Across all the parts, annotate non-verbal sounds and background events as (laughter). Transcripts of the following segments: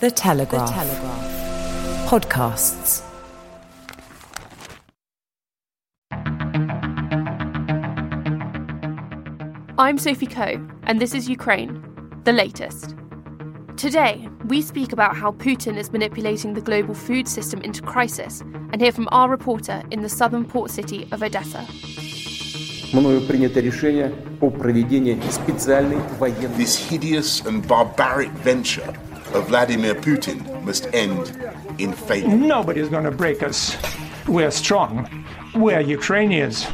The Telegraph. The Telegraph. Podcasts. I'm Sophie Coe, and this is Ukraine, the latest. Today, we speak about how Putin is manipulating the global food system into crisis and hear from our reporter in the southern port city of Odessa. This hideous and barbaric venture of Vladimir Putin must end in failure. Nobody's going to break us. We're strong. We're Ukrainians.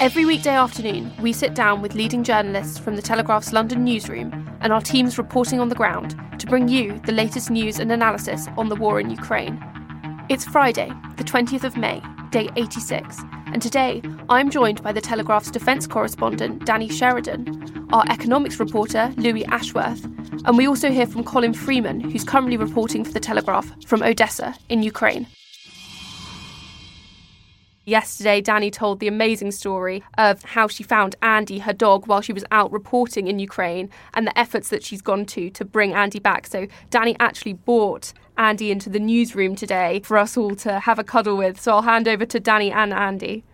Every weekday afternoon, we sit down with leading journalists from the Telegraph's London newsroom and our teams reporting on the ground to bring you the latest news and analysis on the war in Ukraine. It's Friday, the 20th of May, day 86, and today I'm joined by the Telegraph's defence correspondent Danny Sheridan, our economics reporter Louis Ashworth, and we also hear from Colin Freeman, who's currently reporting for the Telegraph from Odessa in Ukraine. Yesterday, Danny told the amazing story of how she found Andy, her dog, while she was out reporting in Ukraine and the efforts that she's gone to to bring Andy back. So, Danny actually brought Andy into the newsroom today for us all to have a cuddle with. So, I'll hand over to Danny and Andy.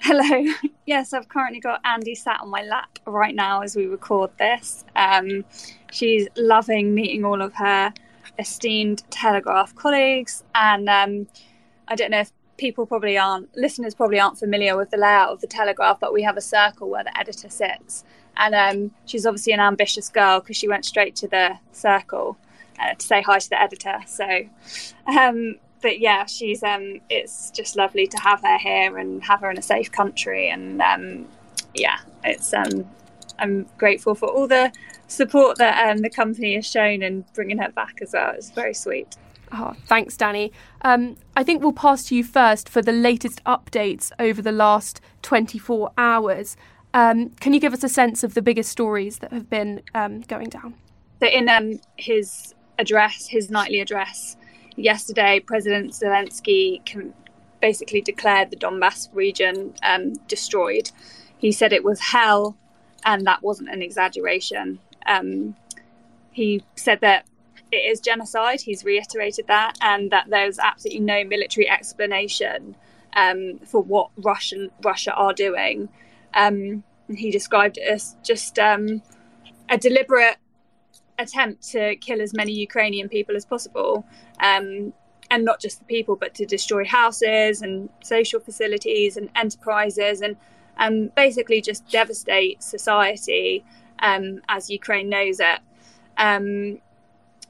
Hello. (laughs) Yes, I've currently got Andy sat on my lap right now as we record this. Um, she's loving meeting all of her esteemed Telegraph colleagues. And um, I don't know if people probably aren't, listeners probably aren't familiar with the layout of the Telegraph, but we have a circle where the editor sits. And um, she's obviously an ambitious girl because she went straight to the circle uh, to say hi to the editor. So, um, but yeah, she's um, it's just lovely to have her here and have her in a safe country, and um, yeah, it's um, I'm grateful for all the support that um, the company has shown in bringing her back as well. It's very sweet. Oh, thanks, Danny. Um, I think we'll pass to you first for the latest updates over the last 24 hours. Um, can you give us a sense of the biggest stories that have been um, going down? So, in um, his address, his nightly address, yesterday, President Zelensky basically declared the Donbass region um, destroyed. He said it was hell, and that wasn't an exaggeration. Um, he said that it is genocide. He's reiterated that, and that there's absolutely no military explanation um, for what Russian Russia are doing. Um, he described it as just um, a deliberate attempt to kill as many Ukrainian people as possible. Um, and not just the people, but to destroy houses and social facilities and enterprises and um, basically just devastate society um, as Ukraine knows it. Um,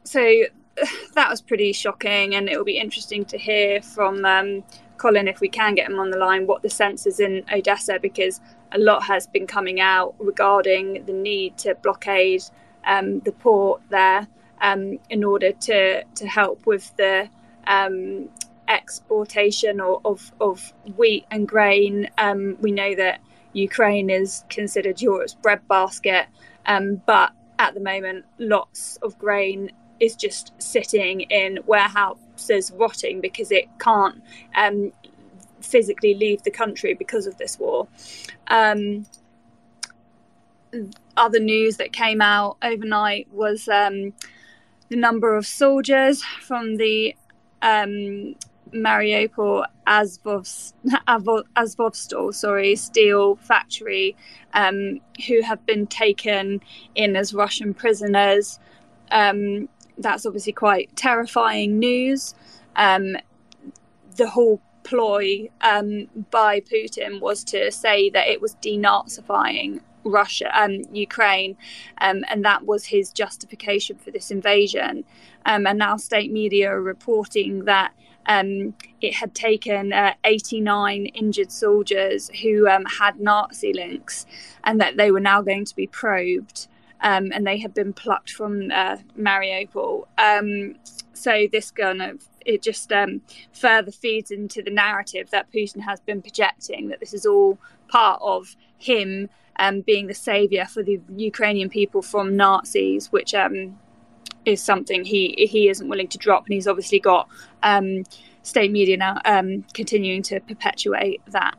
so (sighs) that was pretty shocking, and it will be interesting to hear from um, Colin if we can get him on the line what the sense is in Odessa because a lot has been coming out regarding the need to blockade um, the port there um, in order to to help with the um, exportation of, of, of, wheat and grain. Um, we know that Ukraine is considered Europe's breadbasket, um, but at the moment, lots of grain is just sitting in warehouses rotting because it can't um, physically leave the country because of this war. Um, other news that came out overnight was um, the number of soldiers from the um, Mariupol Azovstal, (laughs) sorry, steel factory, um, who have been taken in as Russian prisoners. Um, that's obviously quite terrifying news. Um, the whole ploy um, by Putin was to say that it was denazifying Russia, um, Ukraine, um, and that was his justification for this invasion. Um, and now state media are reporting that um, it had taken uh, 89 injured soldiers who um, had Nazi links, and that they were now going to be probed. Um, and they had been plucked from uh, Mariupol. so this kind of it just further feeds into the narrative that Putin has been projecting that this is all part of him um, being the savior for the Ukrainian people from Nazis, which um, is something he he isn't willing to drop, and he's obviously got um, state media now um, continuing to perpetuate that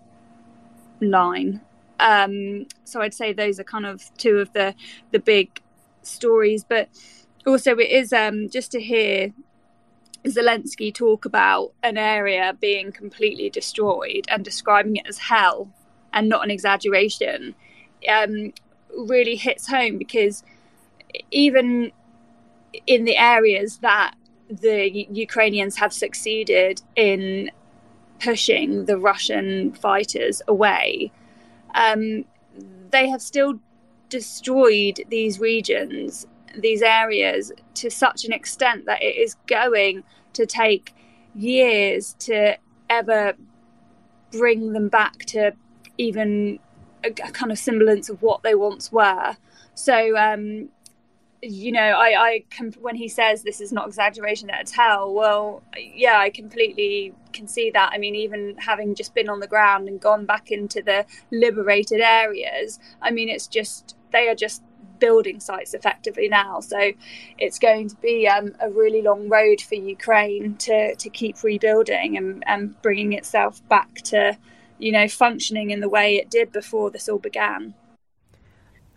line. Um, so I'd say those are kind of two of the the big stories, but also, it is um, just to hear Zelensky talk about an area being completely destroyed and describing it as hell and not an exaggeration um, really hits home because even in the areas that the Ukrainians have succeeded in pushing the Russian fighters away, um, they have still destroyed these regions, these areas, to such an extent that it is going to take years to ever bring them back to even a, a kind of semblance of what they once were. So, um, you know, I, I can, when he says this is not exaggeration at hell, well, yeah, I completely can see that. I mean, even having just been on the ground and gone back into the liberated areas, I mean, it's just they are just building sites effectively now. So it's going to be um, a really long road for Ukraine to to keep rebuilding and, and bringing itself back to, you know, functioning in the way it did before this all began.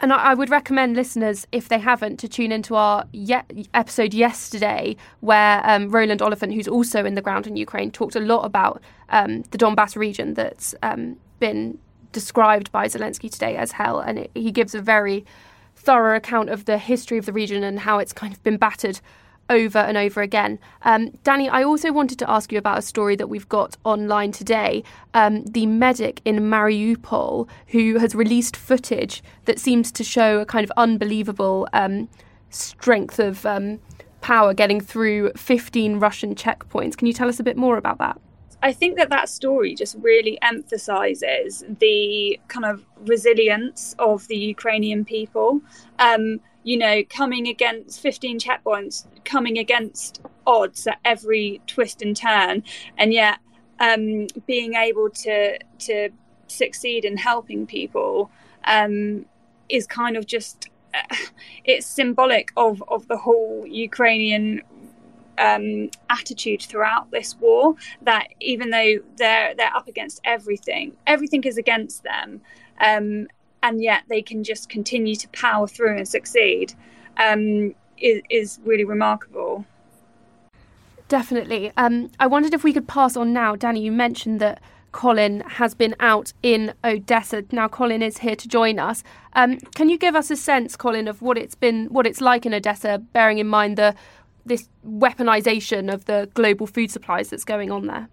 And I, would recommend listeners, if they haven't, to tune into our ye- episode yesterday, where um, Roland Oliphant, who's also in the ground in Ukraine, talked a lot about um, the Donbass region that's um, been described by Zelensky today as hell. And it, he gives a very thorough account of the history of the region and how it's kind of been battered over and over again. Um, Danny, I also wanted to ask you about a story that we've got online today. Um, the medic in Mariupol who has released footage that seems to show a kind of unbelievable um, strength of um, power getting through 15 Russian checkpoints. Can you tell us a bit more about that? I think that that story just really emphasizes the kind of resilience of the Ukrainian people. Um, you know, coming against 15 checkpoints, coming against odds at every twist and turn, and yet um, being able to to succeed in helping people um, is kind of just uh, it's symbolic of of the whole Ukrainian um, attitude throughout this war. That even though they're they're up against everything, everything is against them. Um, and yet they can just continue to power through and succeed um, is, is really remarkable. Definitely. Um, I wondered if we could pass on now. Danny, you mentioned that Colin has been out in Odessa. Now Colin is here to join us. Um, can you give us a sense, Colin, of what it's been, what it's like in Odessa, bearing in mind the this weaponization of the global food supplies that's going on there?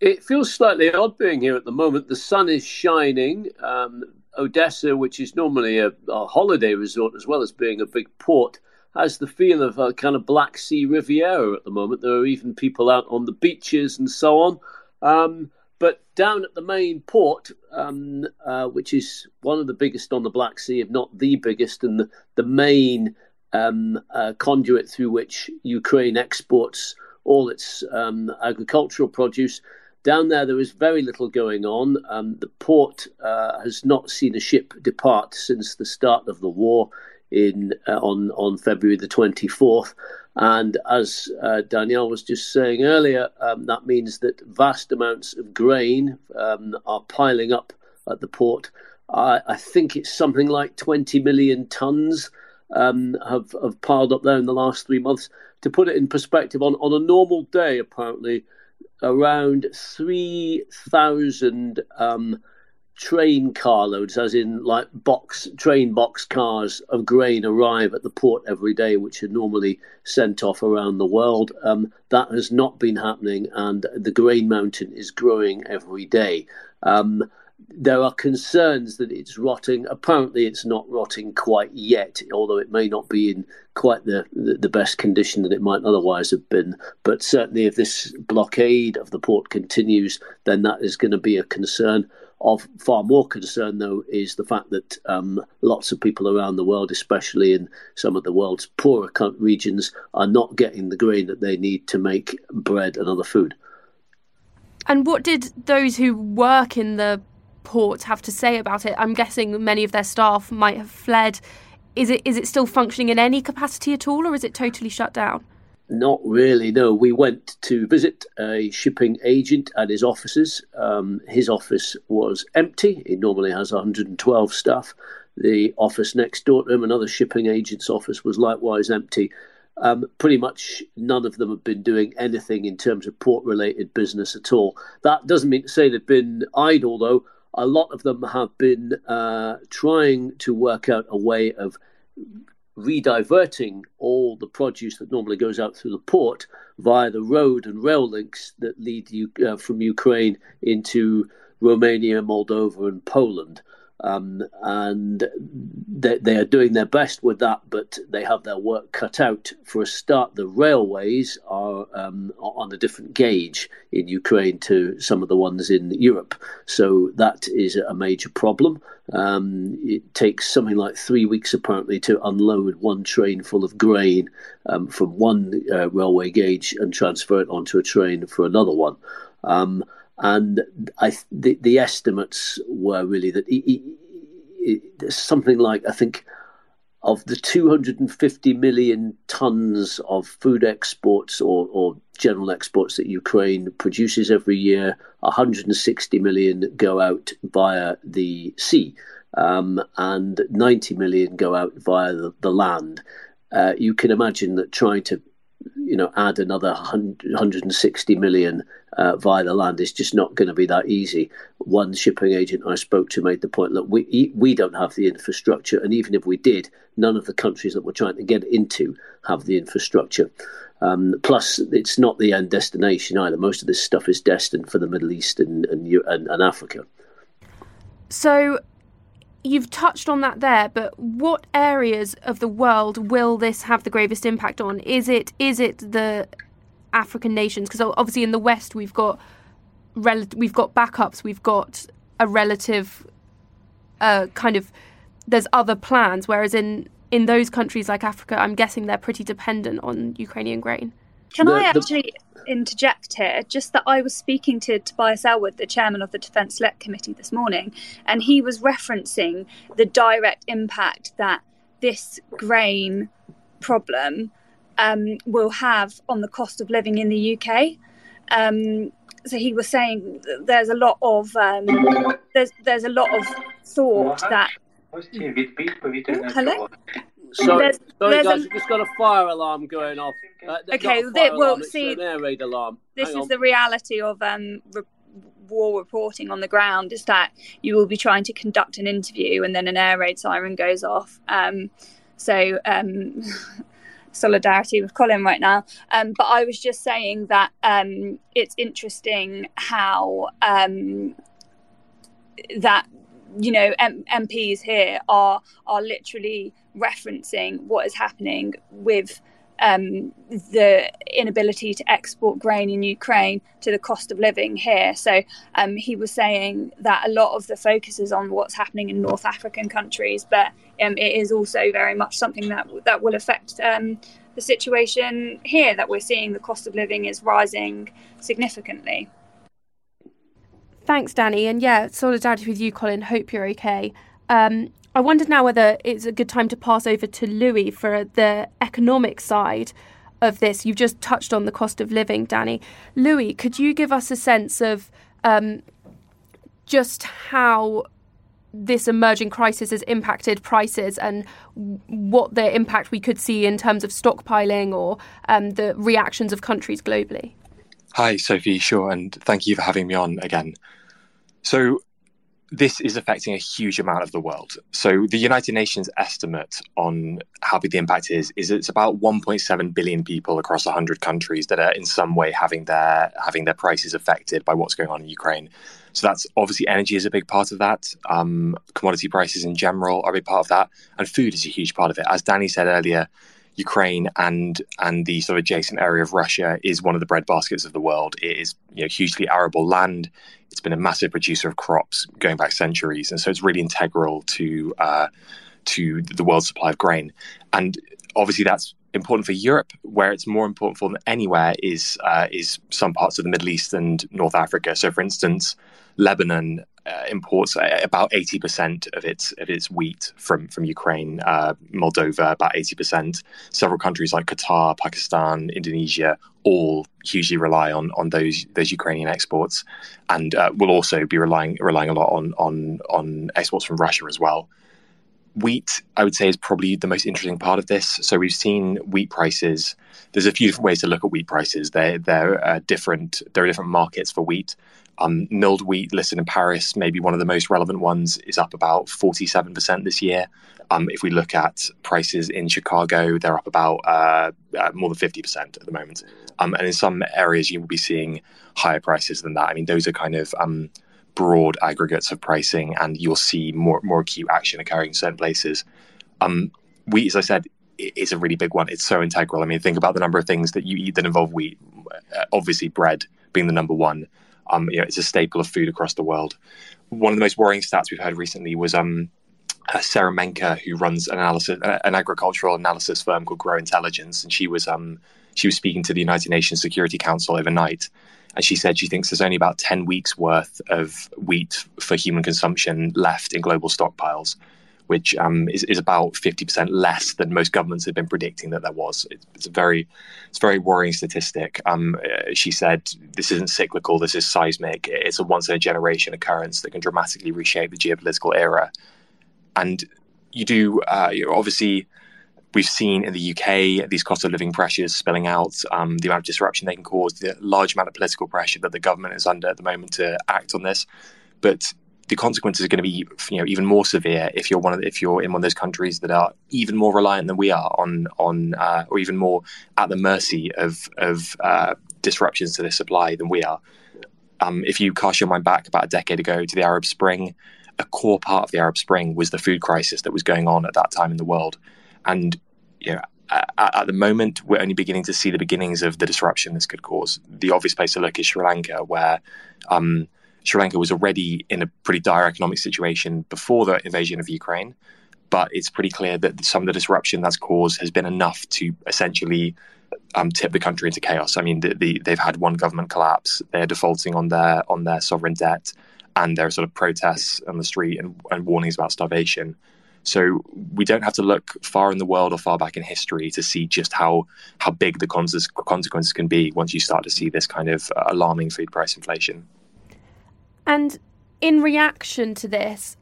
It feels slightly odd being here at the moment. The sun is shining. Um, Odessa, which is normally a, a, holiday resort as well as being a big port, has the feel of a kind of Black Sea Riviera at the moment. There are even people out on the beaches and so on. Um, but down at the main port, um, uh, which is one of the biggest on the Black Sea, if not the biggest, and the, the main um, uh, conduit through which Ukraine exports all its um, agricultural produce, down there, there is very little going on. Um, the port uh, has not seen a ship depart since the start of the war in uh, on on February the twenty fourth. And as uh, Danielle was just saying earlier, um, that means that vast amounts of grain um, are piling up at the port. I, I, think it's something like 20 million tons um, have, have piled up there in the last three months. To put it in perspective, on, on a normal day, apparently, around 3,000 um, train carloads, as in like box train box cars of grain, arrive at the port every day, which are normally sent off around the world. Um, that has not been happening, and the grain mountain is growing every day. Um, there are concerns that it's rotting. Apparently, it's not rotting quite yet, although it may not be in quite the, the best condition that it might otherwise have been. But certainly, if this blockade of the port continues, then that is going to be a concern. Of far more concern, though, is the fact that um, lots of people around the world, especially in some of the world's poorer regions, are not getting the grain that they need to make bread and other food. And what did those who work in the port have to say about it? I'm guessing many of their staff might have fled. Is it is it still functioning in any capacity at all, or is it totally shut down? Not really. No, we went to visit a shipping agent at his offices. Um, his office was empty. He normally has 112 staff. The office next door to him, another shipping agent's office, was likewise empty. um, pretty much none of them have been doing anything in terms of port related business at all. That doesn't mean to say they've been idle, though. A lot of them have been uh, trying to work out a way of rediverting all the produce that normally goes out through the port via the road and rail links that lead you, uh, from Ukraine into Romania, Moldova, and Poland. Um, and they, they, are doing their best with that, but they have their work cut out. For a start, the railways are um, on a different gauge in Ukraine to some of the ones in Europe, so that is a major problem. Um, it takes something like three weeks apparently to unload one train full of grain um, from one uh, railway gauge and transfer it onto a train for another one. Um, and I, the, the estimates were really that it, it, something like I think of the 250 million tons of food exports or, or general exports that Ukraine produces every year, 160 million go out via the sea, um, and 90 million go out via the, the land. Uh, you can imagine that trying to you know, add another 160 million uh, via the land is just not going to be that easy. One shipping agent I spoke to made the point: look, we we don't have the infrastructure, and even if we did, none of the countries that we're trying to get into have the infrastructure. Um, plus, it's not the end destination either. Most of this stuff is destined for the Middle East and and, and, and Africa. So, you've touched on that there, but what areas of the world will this have the gravest impact on? Is it is it the African nations? Because obviously in the West we've got rel- we've got backups, we've got a relative uh, kind of there's other plans, whereas in in those countries like Africa, I'm guessing they're pretty dependent on Ukrainian grain. Can the, I actually interject here? Just that I was speaking to Tobias Ellwood, the chairman of the Defence Select Committee this morning, and he was referencing the direct impact that this grain problem um, will have on the cost of living in the UK. Um, so he was saying there's a lot of um, there's there's a lot of thought that. Oh, hello. Sorry, there's, sorry there's guys, a... we've just got a fire alarm going off. Uh, okay, they, well, alarm, see, an air raid alarm. This Hang is on. the reality of um, re- war reporting on the ground is that you will be trying to conduct an interview and then an air raid siren goes off. Um, so, um, (laughs) solidarity with Colin right now. Um, but I was just saying that um, it's interesting how um, that you know M- MPs here are are literally referencing what is happening with um, the inability to export grain in Ukraine to the cost of living here. So um, he was saying that a lot of the focus is on what's happening in North African countries, but um, it is also very much something that that will affect um, the situation here. That we're seeing the cost of living is rising significantly. Thanks, Danny. And yeah, solidarity with you, Colin. Hope you're okay. Um, I wondered now whether it's a good time to pass over to Louis for the economic side of this. You've just touched on the cost of living, Danny. Louis, could you give us a sense of um, just how this emerging crisis has impacted prices and what the impact we could see in terms of stockpiling or um, the reactions of countries globally? Hi, Sophie. Sure. And thank you for having me on again. So, this is affecting a huge amount of the world. So, the United Nations estimate on how big the impact is is it's about 1.7 billion people across 100 countries that are in some way having their having their prices affected by what's going on in Ukraine. So that's obviously energy is a big part of that. Um, commodity prices in general are a big part of that, and food is a huge part of it. As Danny said earlier, Ukraine and and the sort of adjacent area of Russia is one of the bread baskets of the world. It is you know hugely arable land. It's been a massive producer of crops going back centuries, and so it's really integral to uh, to the world's supply of grain. And obviously, that's important for Europe, where it's more important for them anywhere is uh, is some parts of the Middle East and North Africa. So, for instance, Lebanon uh, imports uh, about 80% of its of its wheat from from Ukraine, uh, Moldova about 80%. Several countries like Qatar, Pakistan, Indonesia all hugely rely on on those those Ukrainian exports, and uh, will also be relying relying a lot on on on exports from Russia as well. Wheat, I would say, is probably the most interesting part of this. So we've seen wheat prices. There's a few different ways to look at wheat prices. They're, they're uh, different. There are different markets for wheat. Um, milled wheat listed in Paris, maybe one of the most relevant ones, is up about 47% this year. Um, if we look at prices in Chicago, they're up about uh, uh, more than 50% at the moment. Um, and in some areas, you will be seeing higher prices than that. I mean, those are kind of um, broad aggregates of pricing, and you'll see more more acute action occurring in certain places. Um, wheat, as I said, is a really big one. It's so integral. I mean, think about the number of things that you eat that involve wheat. Uh, obviously, bread being the number one. Um, you know, it's a staple of food across the world. One of the most worrying stats we've heard recently was um, uh, Sarah Menker, who runs an analysis, uh, an agricultural analysis firm called Gro Intelligence, and she was um, she was speaking to the United Nations Security Council overnight, and she said she thinks there's only about ten weeks worth of wheat for human consumption left in global stockpiles, which um, is, is about fifty percent less than most governments have been predicting that there was. It's, it's a very it's a very worrying statistic. Um, uh, she said this isn't cyclical. This is seismic. It's a once in a generation occurrence that can dramatically reshape the geopolitical era and you do, uh, obviously, we've seen in the UK these cost of living pressures spilling out, um, the amount of disruption they can cause, the large amount of political pressure that the government is under at the moment to act on this. But the consequences are going to be, you know, even more severe if you're one of the, if you're in one of those countries that are even more reliant than we are on on uh, or even more at the mercy of of uh, disruptions to the supply than we are. Um, if you cast your mind back about a decade ago to the Arab Spring, a core part of the Arab Spring was the food crisis that was going on at that time in the world. And you know, at, at, the moment, we're only beginning to see the beginnings of the disruption this could cause. The obvious place to look is Sri Lanka, where um, Sri Lanka was already in a pretty dire economic situation before the invasion of Ukraine. But it's pretty clear that some of the disruption that's caused has been enough to essentially um, tip the country into chaos. I mean, the, the, they've had one government collapse. They're defaulting on their on their sovereign debt and there are sort of protests on the street and, and warnings about starvation. So we don't have to look far in the world or far back in history to see just how how big the consequences can be once you start to see this kind of uh, alarming food price inflation. And in reaction to this,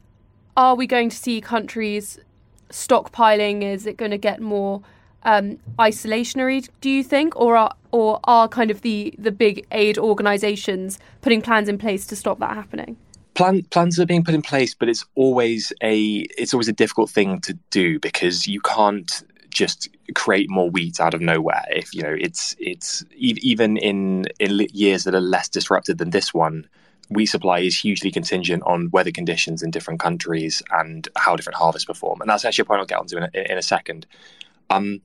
are we going to see countries stockpiling? Is it going to get more um, isolationary? Do you think, or are or are kind of the the big aid organisations putting plans in place to stop that happening? Plan, plans are being put in place, but it's always a it's always a difficult thing to do because you can't just create more wheat out of nowhere. If you know, it's it's even in in years that are less disrupted than this one, wheat supply is hugely contingent on weather conditions in different countries and how different harvests perform. And that's actually a point I'll get onto in a, in a second. Um,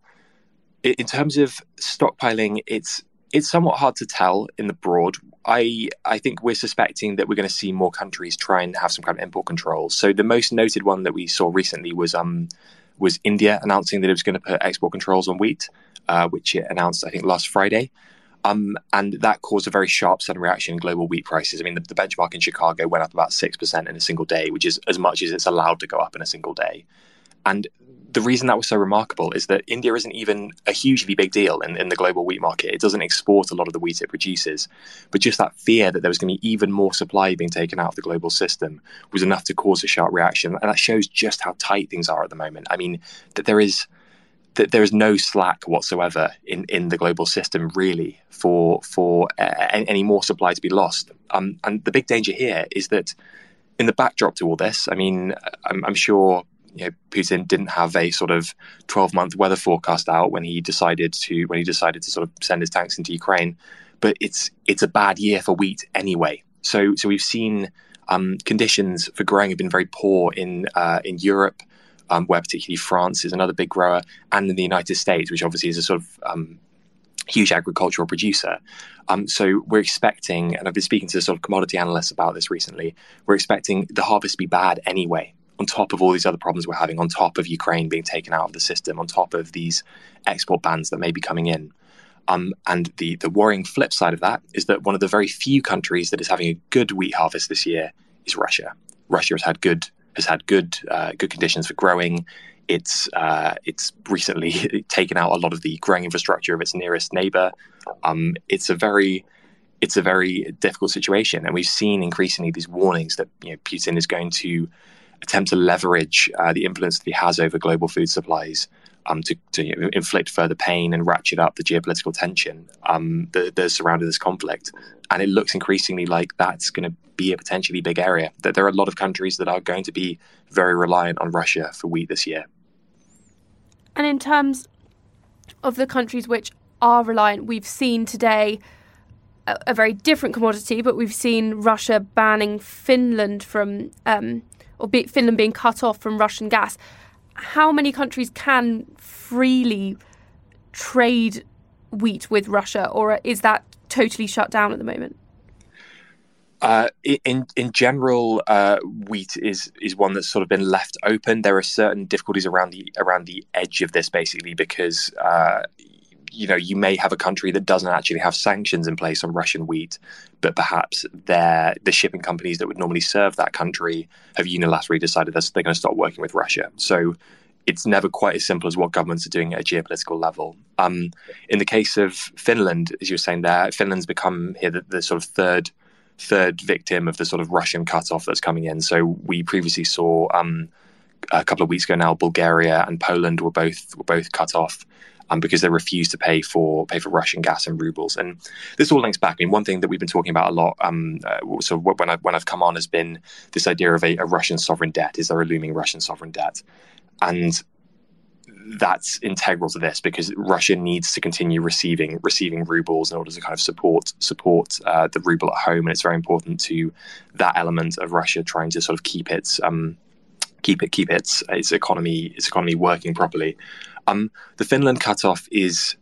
in terms of stockpiling, it's it's somewhat hard to tell in the broad. I I think we're suspecting that we're going to see more countries try and have some kind of import controls. So the most noted one that we saw recently was um was India announcing that it was going to put export controls on wheat, uh, which it announced I think last Friday. Um, and that caused a very sharp sudden reaction in global wheat prices. I mean, the, the benchmark in Chicago went up about six percent in a single day, which is as much as it's allowed to go up in a single day. And the reason that was so remarkable is that India isn't even a hugely big deal in, in the global wheat market. It doesn't export a lot of the wheat it produces. But just that fear that there was going to be even more supply being taken out of the global system was enough to cause a sharp reaction. And that shows just how tight things are at the moment. I mean, that there is that there is no slack whatsoever in, in the global system really for for uh, any more supply to be lost. Um, and the big danger here is that in the backdrop to all this, I mean, I'm, I'm sure you know, Putin didn't have a sort of 12 month weather forecast out when he decided to when he decided to sort of send his tanks into Ukraine. But it's it's a bad year for wheat anyway. So so we've seen um, conditions for growing have been very poor in uh, in Europe, um, where particularly France is another big grower, and in the United States, which obviously is a sort of um, huge agricultural producer. Um, so we're expecting, and I've been speaking to sort of commodity analysts about this recently. We're expecting the harvest to be bad anyway on top of all these other problems we're having, on top of Ukraine being taken out of the system, on top of these export bans that may be coming in. Um, and the, the worrying flip side of that is that one of the very few countries that is having a good wheat harvest this year is Russia. Russia has had good has had good uh, good conditions for growing. It's uh, it's recently (laughs) taken out a lot of the growing infrastructure of its nearest neighbor. Um, it's a very it's a very difficult situation, and we've seen increasingly these warnings that you know, Putin is going to attempt to leverage uh, the influence that he has over global food supplies um, to, to you know, inflict further pain and ratchet up the geopolitical tension um, that, surrounded this conflict. And it looks increasingly like that's going to be a potentially big area. That there are a lot of countries that are going to be very reliant on Russia for wheat this year. And in terms of the countries which are reliant, we've seen today a, a very different commodity, but we've seen Russia banning Finland from, um, or be, Finland being cut off from Russian gas how many countries can freely trade wheat with Russia, or is that totally shut down at the moment? Uh, in in general, uh, wheat is is one that's sort of been left open. There are certain difficulties around the around the edge of this, basically, because uh, you know, you may have a country that doesn't actually have sanctions in place on Russian wheat, but perhaps their the shipping companies that would normally serve that country have unilaterally decided that they're going to stop working with Russia. So it's never quite as simple as what governments are doing at a geopolitical level. Um, in the case of Finland, as you were saying there, Finland's become here the, the sort of third third victim of the sort of Russian cutoff that's coming in. So we previously saw um, a couple of weeks ago now, Bulgaria and Poland were both were both cut off um, because they refuse to pay for pay for Russian gas and rubles. And this all links back. I mean, one thing that we've been talking about a lot. Um, uh, so when I when I've come on has been this idea of a, a Russian sovereign debt. Is there a looming Russian sovereign debt? And that's integral to this because Russia needs to continue receiving receiving rubles in order to kind of support support uh, the ruble at home, and it's very important to that element of Russia trying to sort of keep its um, keep it keep its its economy its economy working properly. Um, the Finland cutoff is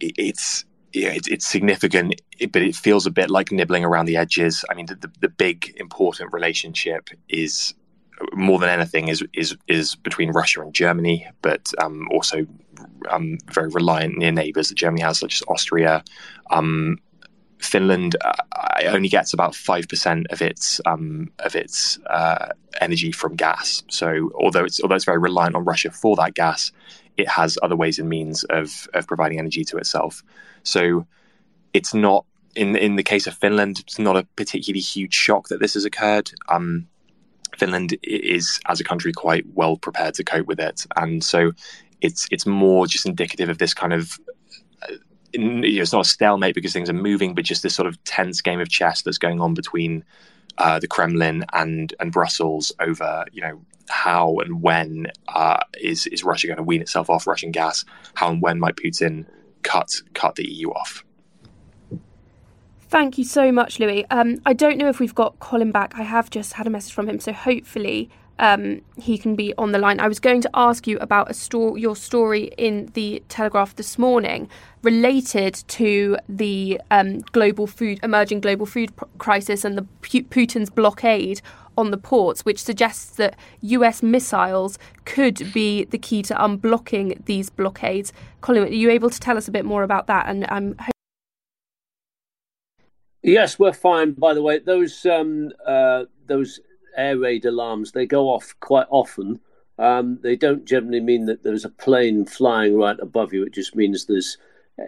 it's yeah, it's, it's significant, but it feels a bit like nibbling around the edges. I mean, the, the, the big important relationship is more than anything is is is between Russia and Germany, but um, also um, very reliant near neighbours that Germany has, such as Austria. Um, Finland uh, only gets about five percent of its um, of its uh, energy from gas. So although it's although it's very reliant on Russia for that gas, it has other ways and means of of providing energy to itself. So it's not in in the case of Finland, it's not a particularly huge shock that this has occurred. Um, Finland is, as a country, quite well prepared to cope with it, and so it's it's more just indicative of this kind of it's not a stalemate because things are moving, but just this sort of tense game of chess that's going on between uh, the Kremlin and and Brussels over you know how and when uh, is is Russia going to wean itself off Russian gas? How and when might Putin cut cut the EU off? Thank you so much, Louis. Um, I don't know if we've got Colin back. I have just had a message from him, so hopefully um, he can be on the line. I was going to ask you about sto- your story in the Telegraph this morning related to the um, global food, emerging global food pr- crisis and the P- Putin's blockade on the ports, which suggests that US missiles could be the key to unblocking these blockades. Colin, are you able to tell us a bit more about that? And I'm Yes, we're fine. By the way, those um, uh, those air raid alarms, they go off quite often. Um, they don't generally mean that there's a plane flying right above you. It just means there's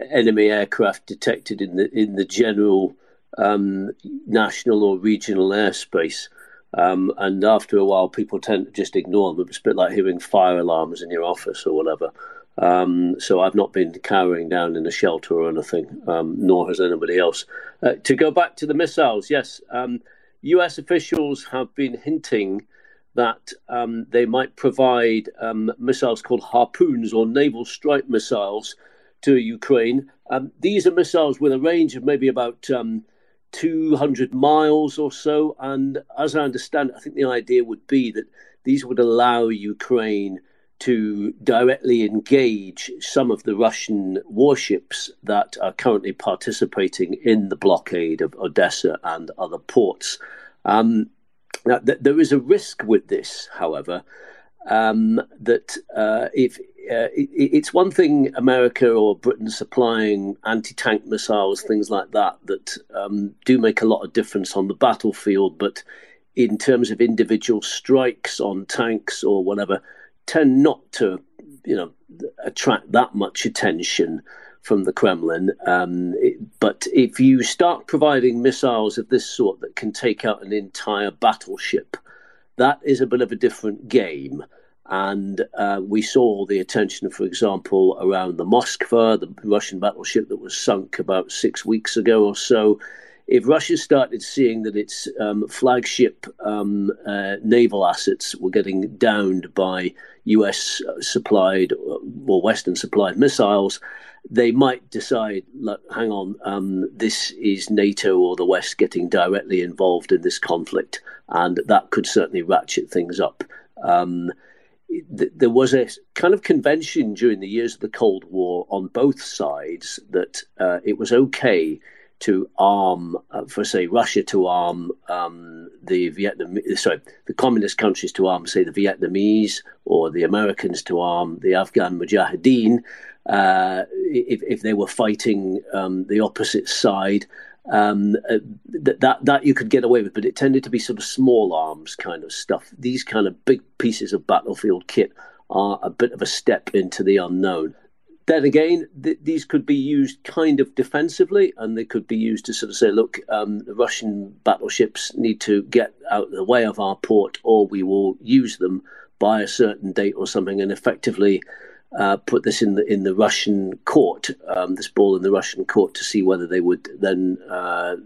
enemy aircraft detected in the in the general um, national or regional airspace. Um, and after a while, people tend to just ignore them. It's a bit like hearing fire alarms in your office or whatever. Um, so I've not been cowering down in a shelter or anything, um, nor has anybody else. Uh, to go back to the missiles, yes, um, US officials have been hinting that um, they might provide um, missiles called harpoons or naval strike missiles to Ukraine. Um, these are missiles with a range of maybe about 200 miles or so. And as I understand I think the idea would be that these would allow Ukraine to directly engage some of the Russian warships that are currently participating in the blockade of Odessa and other ports. Um, now, th- there is a risk with this, however, um, that uh, if uh, it, it's one thing America or Britain supplying anti tank missiles, things like that, that um, do make a lot of difference on the battlefield, but in terms of individual strikes on tanks or whatever, tend not to, you know, attract that much attention from the Kremlin. Um, it, but if you start providing missiles of this sort that can take out an entire battleship, that is a bit of a different game. And uh, we saw the attention, for example, around the Moskva, the Russian battleship that was sunk about six weeks ago or so. If Russia started seeing that its um, flagship um, uh, naval assets were getting downed by US supplied or Western supplied missiles, they might decide, hang on, um, this is NATO or the West getting directly involved in this conflict, and that could certainly ratchet things up. Um, th- there was a kind of convention during the years of the Cold War on both sides that uh, it was okay to arm, uh, for say Russia to arm um, the Vietnam, sorry, the communist countries to arm, say the Vietnamese, or the Americans to arm the Afghan Mujahideen, uh, if if they were fighting um, the opposite side. Um, uh, that that you could get away with, but it tended to be sort of small arms kind of stuff. These kind of big pieces of battlefield kit are a bit of a step into the unknown then again, th- these could be used kind of defensively, and they could be used to sort of say, look, um, the Russian battleships need to get out of the way of our port, or we will use them by a certain date or something, and effectively uh, put this in the in the Russian court, um, this ball in the Russian court, to see whether they would then. Uh,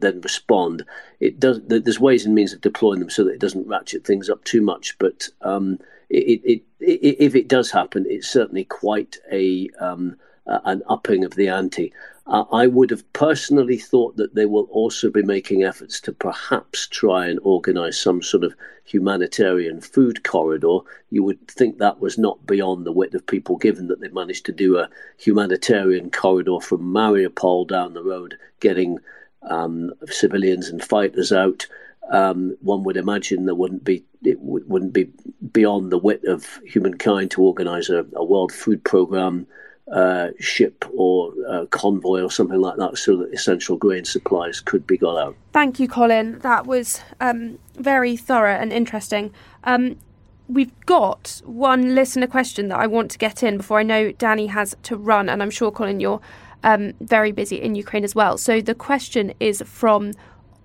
then respond. It does. There's ways and means of deploying them so that it doesn't ratchet things up too much. But um, it, it, it, if it does happen, it's certainly quite a um, an upping of the ante. Uh, I would have personally thought that they will also be making efforts to perhaps try and organise some sort of humanitarian food corridor. You would think that was not beyond the wit of people, given that they managed to do a humanitarian corridor from Mariupol down the road, getting um, civilians and fighters out um, one would imagine there wouldn't be it w- wouldn't be beyond the wit of humankind to organise a, a, World Food Programme uh, ship or convoy or something like that, so that essential grain supplies could be got out. Thank you, Colin. That was um, very thorough and interesting. Um, we've got one listener question that I want to get in before I know Danny has to run, and I'm sure Colin, you're um, very busy in Ukraine as well. So the question is from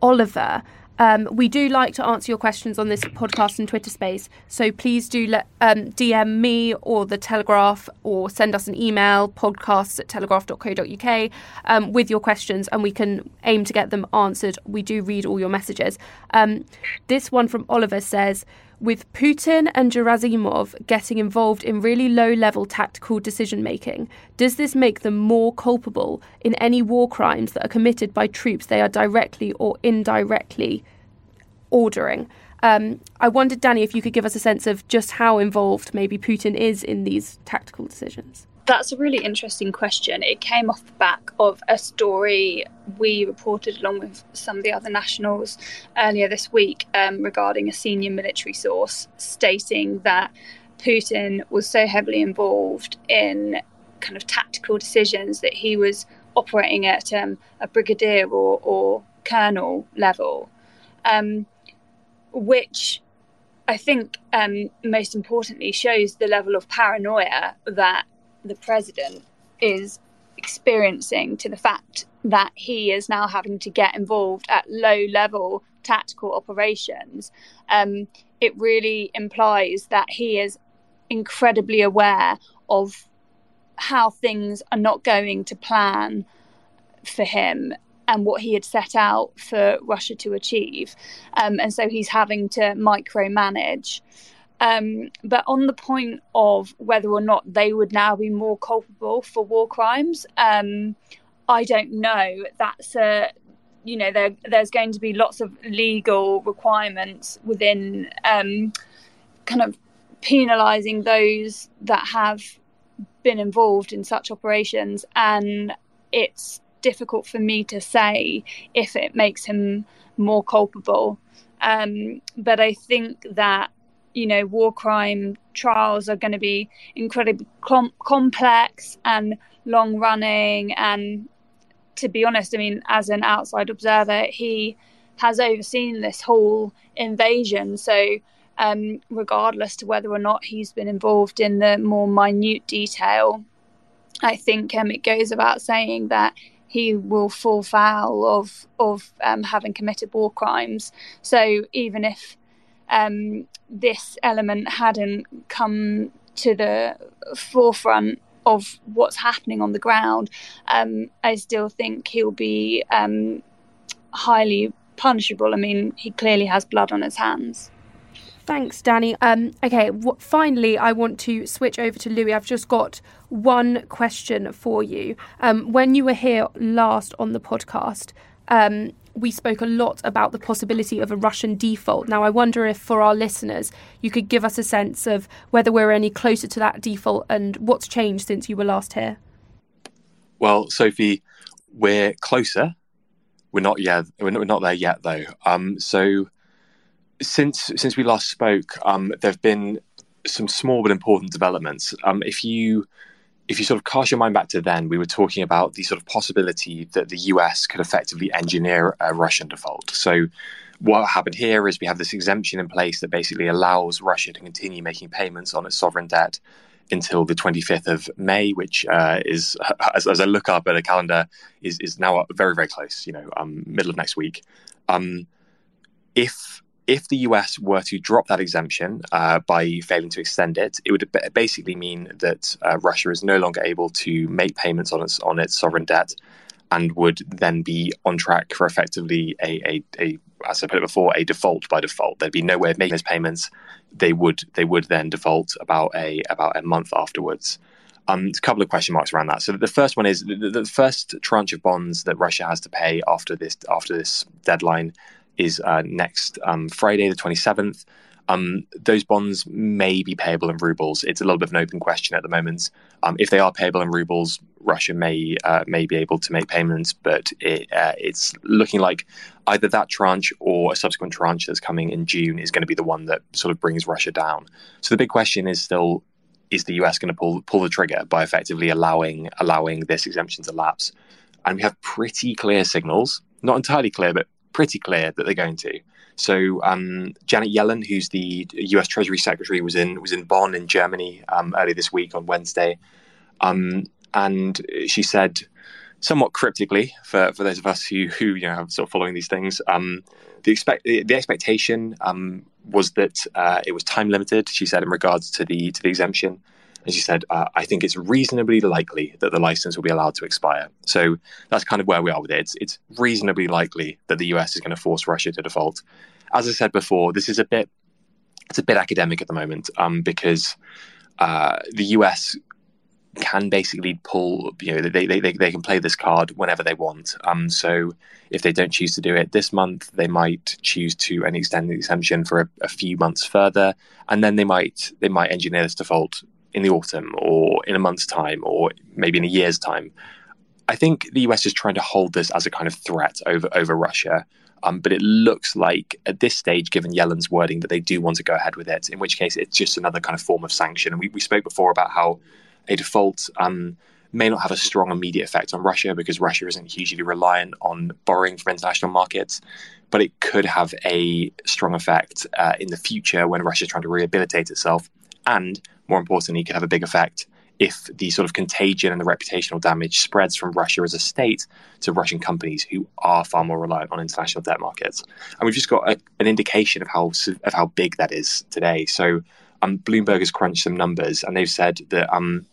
Oliver. Um, we do like to answer your questions on this podcast and Twitter space, so please do let, um, DM me or the Telegraph or send us an email, podcasts at telegraph.co.uk, um, with your questions and we can aim to get them answered. We do read all your messages. Um, this one from Oliver says, with Putin and Gerasimov getting involved in really low level tactical decision making, does this make them more culpable in any war crimes that are committed by troops they are directly or indirectly ordering? Um, I wondered, Danny, if you could give us a sense of just how involved maybe Putin is in these tactical decisions. That's a really interesting question. It came off the back of a story we reported along with some of the other nationals earlier this week um, regarding a senior military source stating that Putin was so heavily involved in kind of tactical decisions that he was operating at um, a brigadier or, or colonel level, um, which I think um, most importantly shows the level of paranoia that the president is experiencing to the fact that he is now having to get involved at low level tactical operations, um, it really implies that he is incredibly aware of how things are not going to plan for him and what he had set out for Russia to achieve. Um, and so he's having to micromanage. Um, but on the point of whether or not they would now be more culpable for war crimes, um, I don't know. That's a you know there, there's going to be lots of legal requirements within um, kind of penalising those that have been involved in such operations, and it's difficult for me to say if it makes him more culpable. Um, but I think that you know, war crime trials are going to be incredibly com- complex and long running. And to be honest, I mean, as an outside observer, he has overseen this whole invasion. So, um, regardless to whether or not he's been involved in the more minute detail, I think um, it goes about saying that he will fall foul of of um, having committed war crimes. So even if um, this element hadn't come to the forefront of what's happening on the ground, um, I still think he'll be um, highly punishable. I mean, he clearly has blood on his hands. Thanks, Danny. Um, okay, w- finally, I want to switch over to Louis. I've just got one question for you. Um, when you were here last on the podcast, um, we spoke a lot about the possibility of a Russian default. Now, I wonder if for our listeners, you could give us a sense of whether we're any closer to that default and what's changed since you were last here. Well, Sophie, we're closer. We're not yet. We're not, there yet, though. Um, so since since we last spoke, um, there have been some small but important developments. Um, if you if you sort of cast your mind back to then, we were talking about the sort of possibility that the US could effectively engineer a Russian default. So what happened here is we have this exemption in place that basically allows Russia to continue making payments on its sovereign debt until the 25th of May, which uh, is, (laughs) as, as, I look up at a calendar, is, is now very, very close, you know, um, middle of next week. Um, if if the US were to drop that exemption uh, by failing to extend it, it would basically mean that uh, Russia is no longer able to make payments on its on its sovereign debt, and would then be on track for effectively a, a, a as I put it before, a default by default. There'd be no way of making those payments. They would they would then default about a about a month afterwards. Um, a couple of question marks around that. So the first one is the, the first tranche of bonds that Russia has to pay after this after this deadline is uh, next um, Friday, the 27th. Um, those bonds may be payable in rubles. It's a little bit of an open question at the moment. Um, if they are payable in rubles, Russia may uh, may be able to make payments, but it, uh, it's looking like either that tranche or a subsequent tranche that's coming in June is going to be the one that sort of brings Russia down. So the big question is still: Is the US going to pull pull the trigger by effectively allowing allowing this exemption to lapse? And we have pretty clear signals, not entirely clear, but pretty clear that they're going to. So um, Janet Yellen, who's the U.S. Treasury Secretary, was in was in Bonn in Germany um, earlier this week on Wednesday, um, and she said, somewhat cryptically, for, for those of us who who you know have sort of following these things, um, the expect the, the expectation um, was that uh, it was time limited. She said in regards to the to the exemption, and she said, uh, I think it's reasonably likely that the license will be allowed to expire. So that's kind of where we are with it. It's, it's reasonably likely that the US is going to force Russia to default. As I said before, this is a bit it's a bit academic at the moment um, because uh, the US can basically pull, you know, they, they, they, they can play this card whenever they want. Um, so if they don't choose to do it this month, they might choose to extend the exemption for a, a, few months further, and then they might they might engineer this default in the autumn or in a month's time or maybe in a year's time. I think the US is trying to hold this as a kind of threat over over Russia. Um, but it looks like at this stage, given Yellen's wording, that they do want to go ahead with it. In which case, it's just another kind of form of sanction. And we, we spoke before about how a default um, may not have a strong immediate effect on Russia because Russia isn't hugely reliant on borrowing from international markets, but it could have a strong effect uh, in the future when Russia is trying to rehabilitate itself and more importantly, could have a big effect if the sort of contagion and the reputational damage spreads from Russia as a state to Russian companies who are far more reliant on international debt markets. And we've just got a, an indication of how of how big that is today. So um, Bloomberg has crunched some numbers, and they've said that um,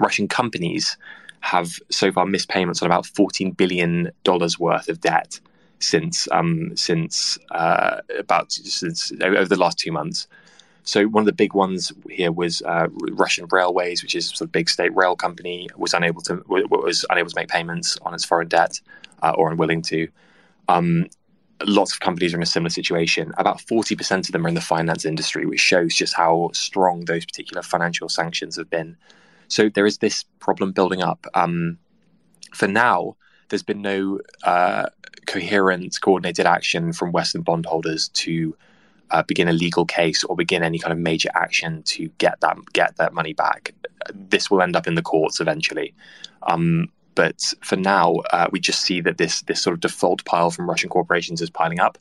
Russian companies have so far missed payments on about fourteen billion dollars worth of debt since um, since uh, about since over the last two months. So one of the big ones here was uh, Russian Railways, which is sort of big state rail company, was unable to was unable to make payments on its foreign debt uh, or unwilling to. Um, lots of companies are in a similar situation. About forty percent of them are in the finance industry, which shows just how strong those particular financial sanctions have been. So there is this problem building up. Um, for now, there's been no uh, coherent, coordinated action from Western bondholders to uh, begin a legal case or begin any kind of major action to get that get that money back. This will end up in the courts eventually. Um, but for now, uh, we just see that this this sort of default pile from Russian corporations is piling up,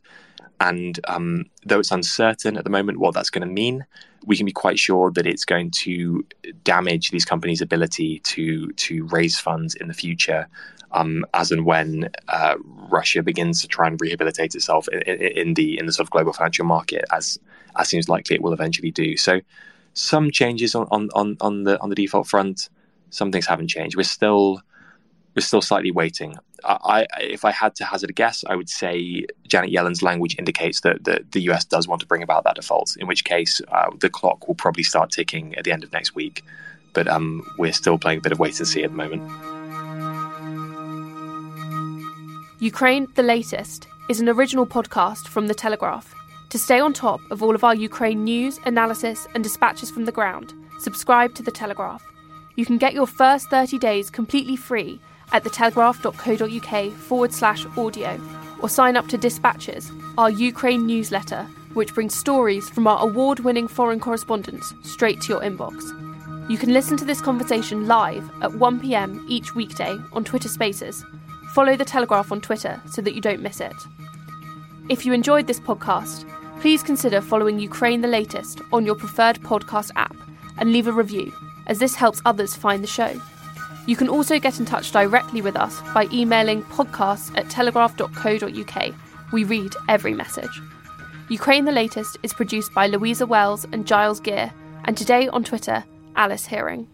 And um, though it's uncertain at the moment what that's going to mean, we can be quite sure that it's going to damage these companies' ability to to raise funds in the future, um, as and when uh, Russia begins to try and rehabilitate itself in, in, the in the sort of global financial market, as as seems likely it will eventually do. So, some changes on on on, the on the default front. Some things haven't changed. We're still we're still slightly waiting. I, if I had to hazard a guess, I would say Janet Yellen's language indicates that, that the US does want to bring about that default, in which case uh, the clock will probably start ticking at the end of next week. But um, we're still playing a bit of wait and see at the moment. Ukraine the Latest is an original podcast from The Telegraph. To stay on top of all of our Ukraine news, analysis, and dispatches from the ground, subscribe to The Telegraph. You can get your first 30 days completely free at thetelegraph.co.uk forward slash audio or sign up to Dispatches, our Ukraine newsletter, which brings stories from our award winning foreign correspondents straight to your inbox. You can listen to this conversation live at 1pm each weekday on Twitter Spaces. Follow The Telegraph on Twitter so that you don't miss it. If you enjoyed this podcast, please consider following Ukraine the Latest on your preferred podcast app and leave a review, as this helps others find the show. You can also get in touch directly with us by emailing podcasts at telegraph.co.uk. We read every message. Ukraine the Latest is produced by Louisa Wells and Giles Gear, and today on Twitter, Alice Hearing.